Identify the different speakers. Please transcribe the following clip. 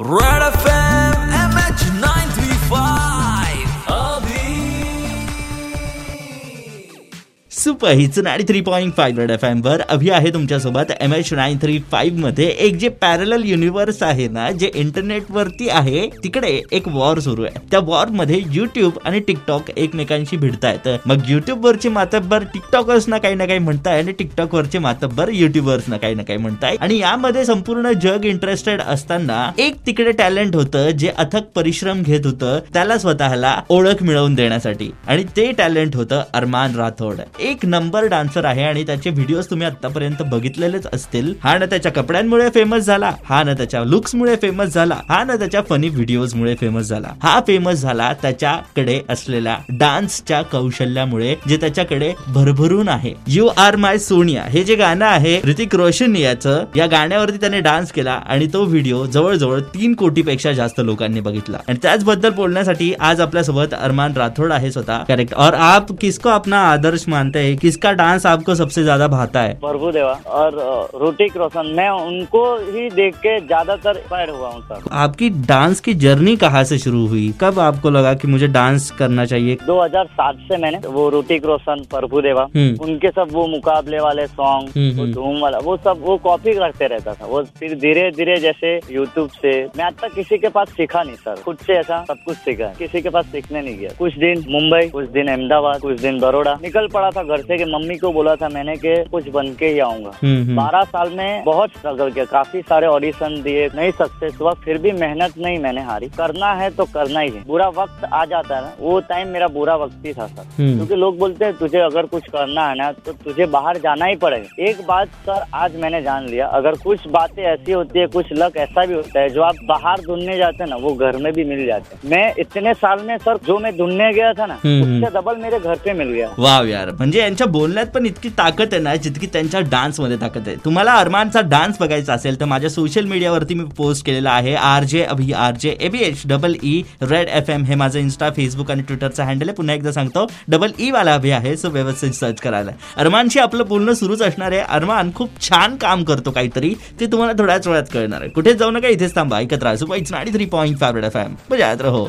Speaker 1: Right
Speaker 2: super हिच nine three point five Red F M वर अभि आहे तुमच्यासोबत एम एच नाईन थ्री फाईव्हमध्ये. एक जे पॅरल युनिव्हर्स आहे ना जे इंटरनेट वरती आहे तिकडे एक वॉर सुरू आहे. त्या वॉरमध्ये युट्यूब आणि टिकटॉक एकमेकांशी भिडतायत. मग युट्यूब वरचे मातब्बर टिकटॉकर्स ना काही ना काही म्हणताय आणि टिकटॉक वरचे मातब्बर युट्यूबर्स ना काही ना काही म्हणताय. आणि यामध्ये संपूर्ण जग इंटरेस्टेड असताना एक तिकडे टॅलेंट होतं जे अथक परिश्रम घेत होतं त्याला स्वतःला ओळख मिळवून देण्यासाठी. आणि ते टॅलेंट होतं अरमान राठोड. एक नंबर डान्सर आहे आणि त्याचे व्हिडिओज तुम्ही आतापर्यंत बघितलेलेच असतील. हा ना त्याच्या कपड्यांमुळे फेमस झाला हा ना त्याच्या लुक्समुळे फेमस झाला हा ना त्याच्या फनी व्हिडिओज मुळे फेमस झाला. हा फेमस झाला त्याच्याकडे असलेल्या डान्सच्या कौशल्यामुळे जे त्याच्याकडे भरभरून आहे. यू आर माय सोनिया हे जे गाणं आहे ऋतिक रोशन याचं या गाण्यावरती त्याने डान्स केला आणि तो व्हिडिओ जवळजवळ तीन कोटी पेक्षा जास्त लोकांनी बघितला. आणि त्याचबद्दल बोलण्यासाठी आज आपल्यासोबत अरमान राठोड आहे स्वतः. करेक्ट और आप किसको अपना आदर्श मानते हैं किसका डांस आपको सबसे ज़्यादा भाता है?
Speaker 3: प्रभु देवा और ऋतिक रोशन मैं उनको ही देख के ज़्यादातर इंस्पायर हुआ हूँ सर।
Speaker 2: आपकी डांस की जर्नी कहाँ से शुरू हुई? कब आपको लगा कि मुझे डांस करना चाहिए?
Speaker 3: 2007 से मैंने वो ऋतिक रोशन प्रभु देवा
Speaker 2: हम्म।
Speaker 3: उनके सब वो मुकाबले वाले सॉन्ग
Speaker 2: हम्म,
Speaker 3: वो
Speaker 2: हम्म।
Speaker 3: धूम वाला वो सब वो कॉपी करते रहता था। वो फिर धीरे धीरे जैसे यूट्यूब से मैं आज तक किसी के पास सीखा नहीं सर। खुद से ऐसा सब कुछ सीखा। किसी के पास सीखने नहीं गया। कुछ दिन मुंबई कुछ दिन अहमदाबाद कुछ दिन बड़ोड़ा निकल पड़ा था घर से कि मम्मी को बोला था मैंने कि कुछ बन के ही आऊँगा।
Speaker 2: हम्म, हम्म।
Speaker 3: बारह साल में बहुत स्ट्रगल किया काफ़ी सारे ऑडिशन दिए नहीं सक्सेस हुआ फिर भी मेहनत नहीं मैंने हारी। करना है तो करना ही है। बुरा वक्त आ जाता है ना वो टाइम मेरा बुरा वक्त ही था सर।
Speaker 2: हम्म।
Speaker 3: क्योंकि लोग बोलते हैं तुझे अगर कुछ करना है ना तो तुझे बाहर जाना ही पड़ेगा। एक बात सर आज मैंने जान लिया अगर कुछ बातें ऐसी होती है कुछ लक ऐसा भी होता है जो आप बाहर ढूँढने जाते हैं ना वो घर में भी मिल जाते हैं। मैं इतने साल में सर जो मैं ढूँढने गया था ना। उससे डबल मेरे घर पे मिल गया।
Speaker 2: वाह यार म्हणजे यांच्या बोलण्यात पण इतकी ताकद आहे ना जितकी त्यांच्या डान्समध्ये ताकद आहे. तुम्हाला अरमानचा डान्स बघायचा असेल तर माझ्या सोशल मीडियावरती मी पोस्ट केलेला आहे R J Abhi R J A B H double E Red F M हे माझं इन्स्टा फेसबुक आणि ट्विटरचा हँडल आहे. पुन्हा एकदा सांगतो डबल ई e वाला अभि आहे सो व्यवस्थित सर्च करायला. अरमानशी आपलं बोलणं सुरूच असणार आहे. अरमान खूप छान काम करतो काहीतरी ते तुम्हाला थोड्याच वेळात कळणार आहे. कुठेच जाऊ नका इथेच थांबा. ऐकत राहा. सुपाईच नाडी three point five red F M बजात रहो.